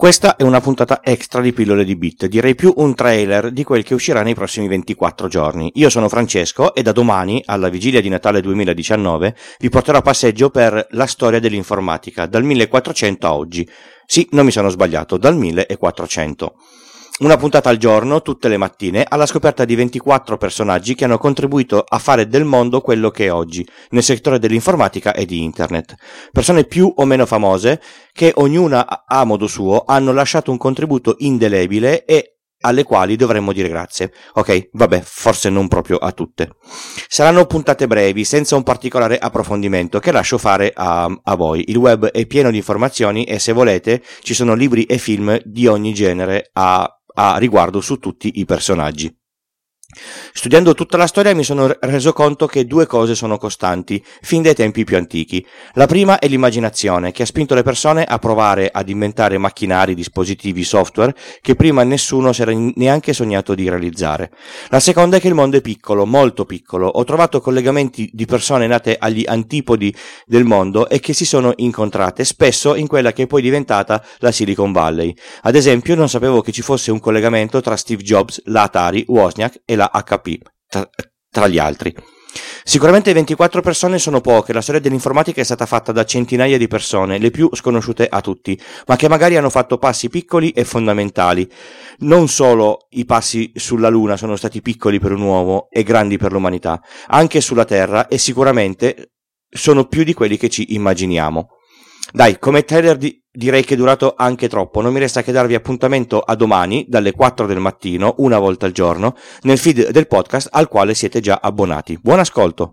Questa è una puntata extra di Pillole di Bit, direi più un trailer di quel che uscirà nei prossimi 24 giorni. Io sono Francesco e da domani, alla vigilia di Natale 2019, vi porterò a passeggio per la storia dell'informatica, dal 1400 a oggi. Sì, non mi sono sbagliato, dal 1400. Una puntata al giorno, tutte le mattine, alla scoperta di 24 personaggi che hanno contribuito a fare del mondo quello che è oggi, nel settore dell'informatica e di internet. Persone più o meno famose che ognuna a modo suo hanno lasciato un contributo indelebile e alle quali dovremmo dire grazie. Ok, vabbè, forse non proprio a tutte. Saranno puntate brevi, senza un particolare approfondimento, che lascio fare a, a, voi. Il web è pieno di informazioni e se volete ci sono libri e film di ogni genere a a riguardo su tutti i personaggi. Studiando tutta la storia mi sono reso conto che due cose sono costanti, fin dai tempi più antichi. La prima è l'immaginazione, che ha spinto le persone a provare ad inventare macchinari, dispositivi, software che prima nessuno si era neanche sognato di realizzare. La seconda è che il mondo è piccolo, molto piccolo. Ho trovato collegamenti di persone nate agli antipodi del mondo e che si sono incontrate, spesso in quella che è poi diventata la Silicon Valley. Ad esempio, non sapevo che ci fosse un collegamento tra Steve Jobs, la Atari, Wozniak e la HP, tra, tra gli altri. Sicuramente 24 persone sono poche, la storia dell'informatica è stata fatta da centinaia di persone, le più sconosciute a tutti, ma che magari hanno fatto passi piccoli e fondamentali. Non solo i passi sulla Luna sono stati piccoli per un uomo e grandi per l'umanità, anche sulla Terra e sicuramente sono più di quelli che ci immaginiamo. Dai, come trailer di, direi che è durato anche troppo, non mi resta che darvi appuntamento a domani dalle 4 del mattino, una volta al giorno, nel feed del podcast al quale siete già abbonati. Buon ascolto!